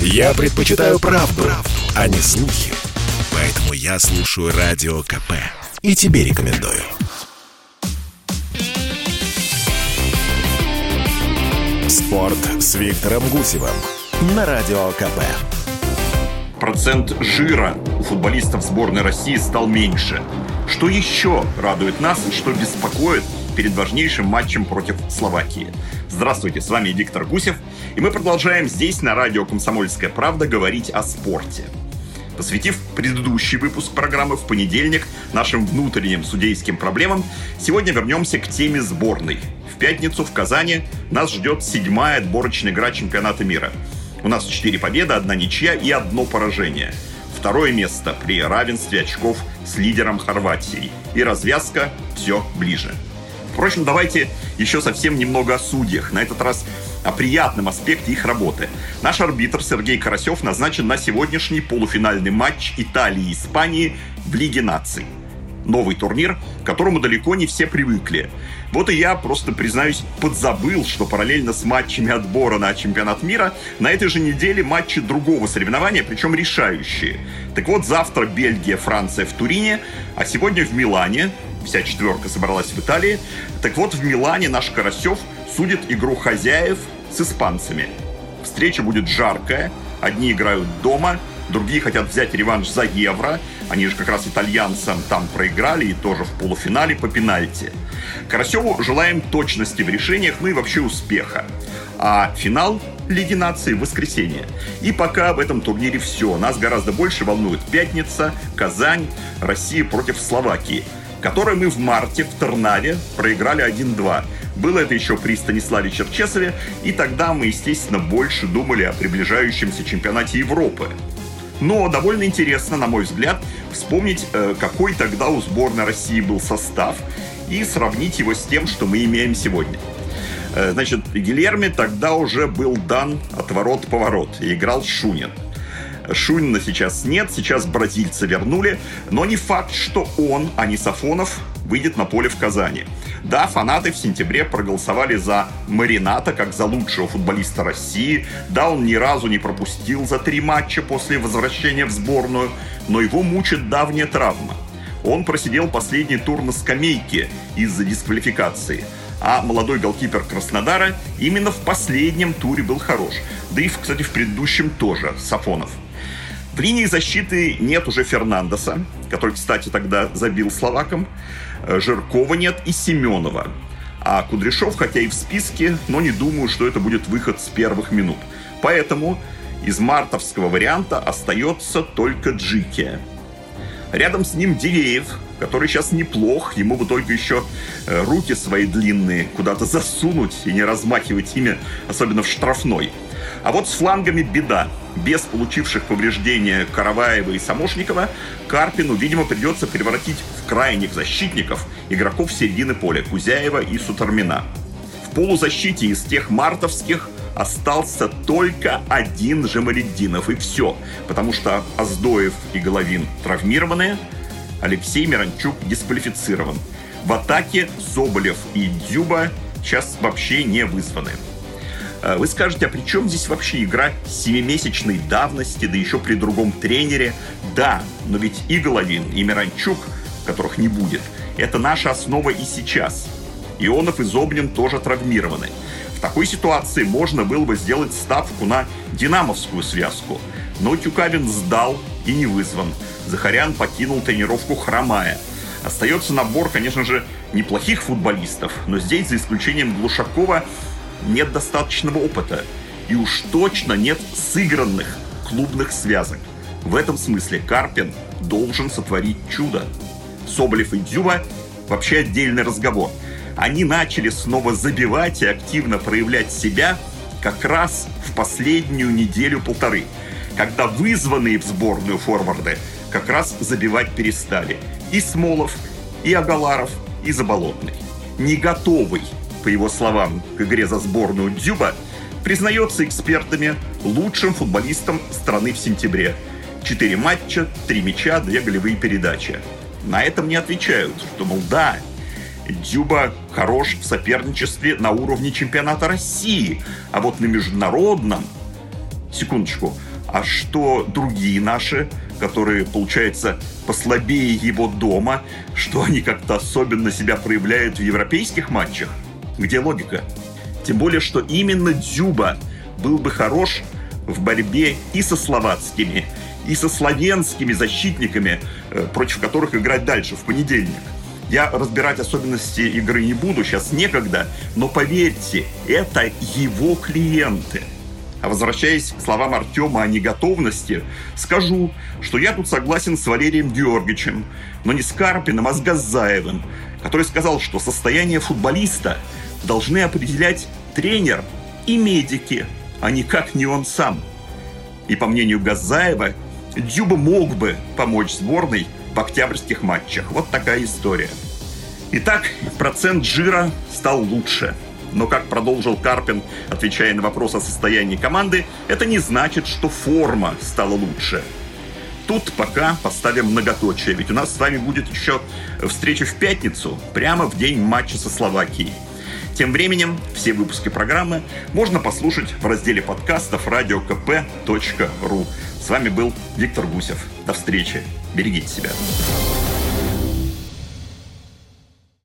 Я предпочитаю правду, правду, а не слухи. Поэтому я слушаю Радио КП. И тебе рекомендую. Спорт с Виктором Гусевым на Радио КП. Процент жира у футболистов сборной России стал меньше. Что еще радует нас и что беспокоит перед важнейшим матчем против Словакии? Здравствуйте, с вами Виктор Гусев, и мы продолжаем здесь на радио «Комсомольская правда» говорить о спорте. Посвятив предыдущий выпуск программы в понедельник нашим внутренним судейским проблемам, сегодня вернемся к теме сборной. В пятницу в Казани нас ждет седьмая отборочная игра чемпионата мира. У нас четыре победы, одна ничья и одно поражение. Второе место при равенстве очков с лидером Хорватией. И развязка все ближе. Впрочем, давайте еще совсем немного о судьях. На этот раз о приятном аспекте их работы. Наш арбитр Сергей Карасев назначен на сегодняшний полуфинальный матч Италии и Испании в Лиге наций. Новый турнир, к которому далеко не все привыкли. Вот и я просто, признаюсь, подзабыл, что параллельно с матчами отбора на чемпионат мира на этой же неделе матчи другого соревнования, причем решающие. Так вот, завтра Бельгия, Франция в Турине, а сегодня в Милане, вся четверка собралась в Италии. Так вот, в Милане наш Карасев судит игру хозяев с испанцами. Встреча будет жаркая, одни играют дома, другие хотят взять реванш за Евро. Они же как раз итальянцам там проиграли и тоже в полуфинале по пенальти. Карасеву желаем точности в решениях, ну и вообще успеха. А финал Лиги наций в воскресенье. И пока в этом турнире все. Нас гораздо больше волнует Пятница, Казань, Россия против Словакии – которой мы в марте в Тернаве проиграли 1-2. Было это еще при Станиславе Черчесове, и тогда мы, естественно, больше думали о приближающемся чемпионате Европы. Но довольно интересно, на мой взгляд, вспомнить, э, какой тогда у сборной России был состав и сравнить его с тем, что мы имеем сегодня. Э, значит, Гильерме тогда уже был дан отворот-поворот и играл Шунин. Шунина сейчас нет, сейчас бразильца вернули, но не факт, что он, а не Сафонов, выйдет на поле в Казани. Да, фанаты в сентябре проголосовали за Марината как за лучшего футболиста России. Да, он ни разу не пропустил за три матча после возвращения в сборную, но его мучит давняя травма. Он просидел последний тур на скамейке из-за дисквалификации. А молодой голкипер Краснодара именно в последнем туре был хорош. Да и, кстати, в предыдущем тоже, Сафонов. В линии защиты нет уже Фернандеса, который, кстати, тогда забил словакам. Э, Жиркова нет и Семенова. А Кудряшов, хотя и в списке, но не думаю, что это будет выход с первых минут. Поэтому из мартовского варианта остается только Джики. Рядом с ним Дивеев, который сейчас неплох, ему бы только еще э, руки свои длинные куда-то засунуть и не размахивать ими, особенно в штрафной. А вот с флангами беда без получивших повреждения Караваева и Самошникова, Карпину, видимо, придется превратить в крайних защитников игроков середины поля Кузяева и Сутармина. В полузащите из тех мартовских остался только один Жемаледдинов, и все. Потому что Аздоев и Головин травмированные, Алексей Миранчук дисквалифицирован. В атаке Соболев и Дзюба сейчас вообще не вызваны. Э, вы скажете, а при чем здесь вообще игра семимесячной давности, да еще при другом тренере? Да, но ведь и Головин, и Миранчук, которых не будет, это наша основа и сейчас. Ионов и Зобнин тоже травмированы. В такой ситуации можно было бы сделать ставку на динамовскую связку. Но Тюкавин сдал и не вызван. Захарян покинул тренировку хромая. Остается набор, конечно же, неплохих футболистов, но здесь, за исключением Глушакова, нет достаточного опыта и уж точно нет сыгранных клубных связок. В этом смысле Карпин должен сотворить чудо. Соболев и Дзюба вообще отдельный разговор. Они начали снова забивать и активно проявлять себя как раз в последнюю неделю-полторы, когда вызванные в сборную форварды как раз забивать перестали. И Смолов, и Агаларов, и Заболотный. Не готовый по его словам, к игре за сборную Дзюба, признается экспертами лучшим футболистом страны в сентябре. Четыре матча, три мяча, две голевые передачи. На этом не отвечают, что, мол, да, Дзюба хорош в соперничестве на уровне чемпионата России, а вот на международном секундочку, а что другие наши, которые, получается, послабее его дома, что они как-то особенно себя проявляют в европейских матчах? Где логика? Тем более, что именно Дзюба был бы хорош в борьбе и со словацкими, и со славянскими защитниками, э, против которых играть дальше в понедельник. Я разбирать особенности игры не буду, сейчас некогда, но поверьте, это его клиенты. А возвращаясь к словам Артема о неготовности, скажу, что я тут согласен с Валерием Георгиевичем, но не с Карпиным, а с Газаевым, который сказал, что состояние футболиста должны определять тренер и медики, а никак не он сам. И по мнению Газаева, Дюба мог бы помочь сборной в октябрьских матчах. Вот такая история. Итак, процент жира стал лучше. Но, как продолжил Карпин, отвечая на вопрос о состоянии команды, это не значит, что форма стала лучше. Тут пока поставим многоточие, ведь у нас с вами будет еще встреча в пятницу, прямо в день матча со Словакией. Тем временем все выпуски программы можно послушать в разделе подкастов radiokp.ru. С вами был Виктор Гусев. До встречи. Берегите себя.